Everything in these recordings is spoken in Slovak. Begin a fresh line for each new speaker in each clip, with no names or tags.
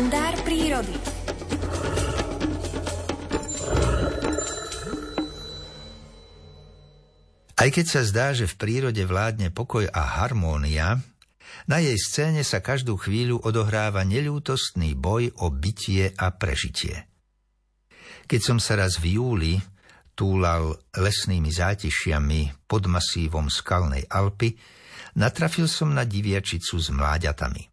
kalendár prírody. Aj keď sa zdá, že v prírode vládne pokoj a harmónia, na jej scéne sa každú chvíľu odohráva neľútostný boj o bytie a prežitie. Keď som sa raz v júli túlal lesnými zátišiami pod masívom skalnej Alpy, natrafil som na diviačicu s mláďatami.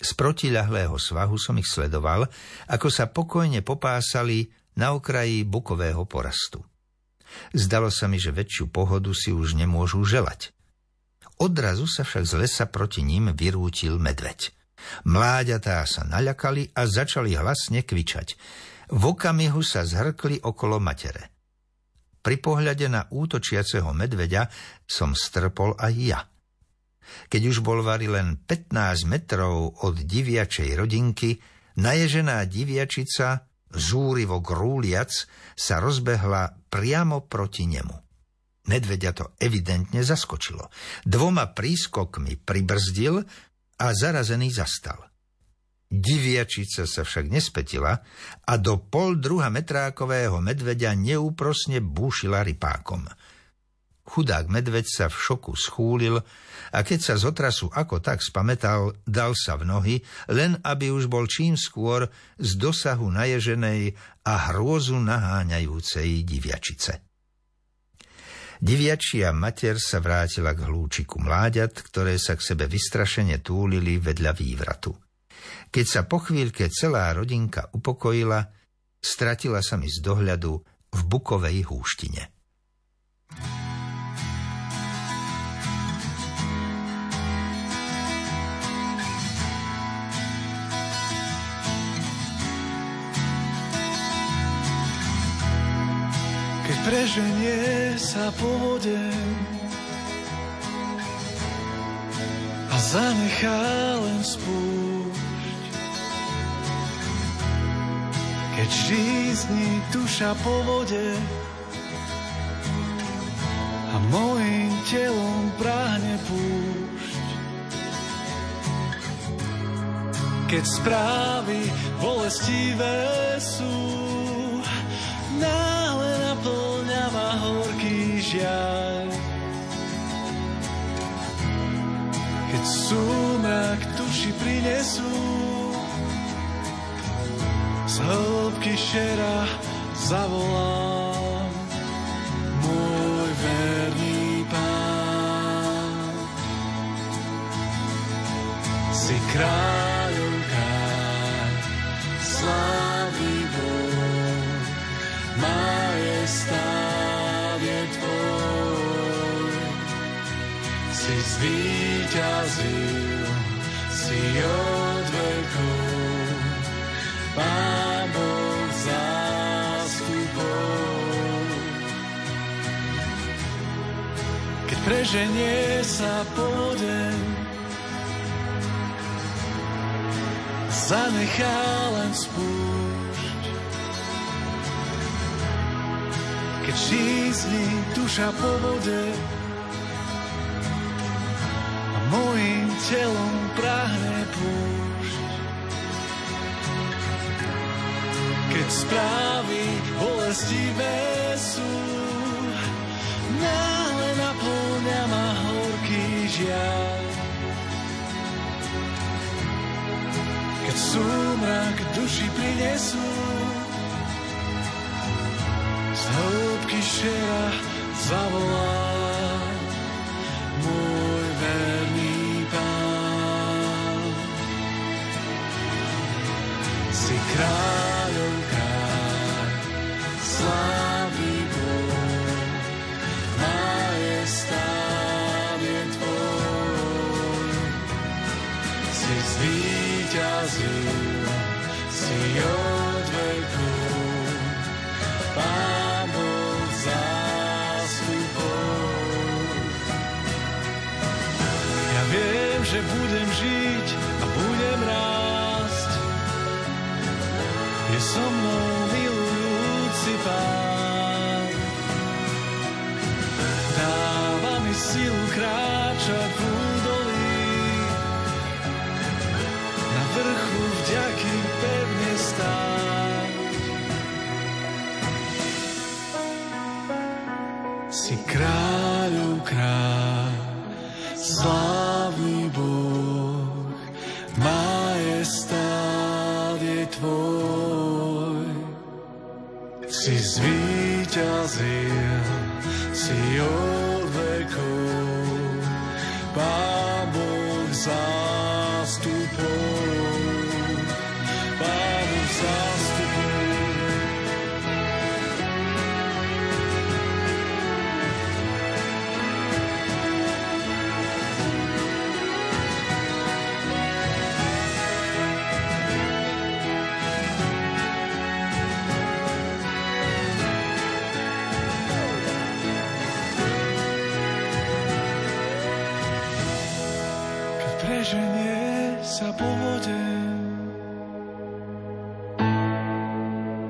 Z protiľahlého svahu som ich sledoval, ako sa pokojne popásali na okraji bukového porastu. Zdalo sa mi, že väčšiu pohodu si už nemôžu želať. Odrazu sa však z lesa proti ním vyrútil medveď. Mláďatá sa naľakali a začali hlasne kvičať. V okamihu sa zhrkli okolo matere. Pri pohľade na útočiaceho medveďa som strpol aj ja – keď už bol Vary len 15 metrov od diviačej rodinky, naježená diviačica, zúrivo grúliac, sa rozbehla priamo proti nemu. Medvedia to evidentne zaskočilo. Dvoma prískokmi pribrzdil a zarazený zastal. Diviačica sa však nespetila a do pol druha metrákového medveďa neúprosne búšila rypákom – Chudák medveď sa v šoku schúlil a keď sa z otrasu ako tak spametal, dal sa v nohy, len aby už bol čím skôr z dosahu naježenej a hrôzu naháňajúcej diviačice. Diviačia mater sa vrátila k hlúčiku mláďat, ktoré sa k sebe vystrašene túlili vedľa vývratu. Keď sa po chvíľke celá rodinka upokojila, stratila sa mi z dohľadu v bukovej húštine.
Preženie sa po vode a zanechá len spúšť. Keď žízni duša po vode a mojim telom práhne púšť. Keď správy bolestivé sú, žiaľ. Keď súmrak tuši prinesú, z hĺbky šera zavolám zvíťazil, si od veku, Pán Boh zástupov. Keď preženie sa podeň, zanechá len spúšť. Keď žízni duša po vode, telom prahne púšť. Keď správy bolestivé sú, náhle naplňa ma horký žiaľ. Keď súmrak duši prinesú, z hĺbky šera zavolá si kráľov kráľ, slávy Boh, majestát je tvoj. Si zvíťazil, si od veku, Pán Boh zástupov. Ja viem, že budem so mnou milujúci pán. Dáva mi silu kráčať v údolí, na vrchu vďaky pevne stáť. Si kráľov kráľ, sláva zvíťazil si od vekov. Pán Boh zá... Preženie sa po vode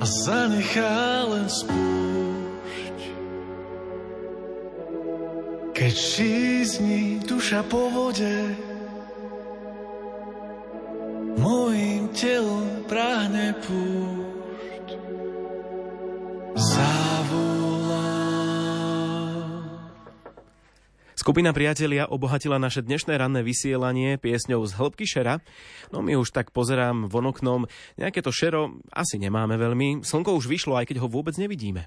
a zanechá len spúšť. Keď šízni duša po vode, mojim telom práhne púšť.
Skupina priatelia obohatila naše dnešné ranné vysielanie piesňou z hĺbky šera. No my už tak pozerám von oknom, nejaké to šero asi nemáme veľmi. Slnko už vyšlo, aj keď ho vôbec nevidíme.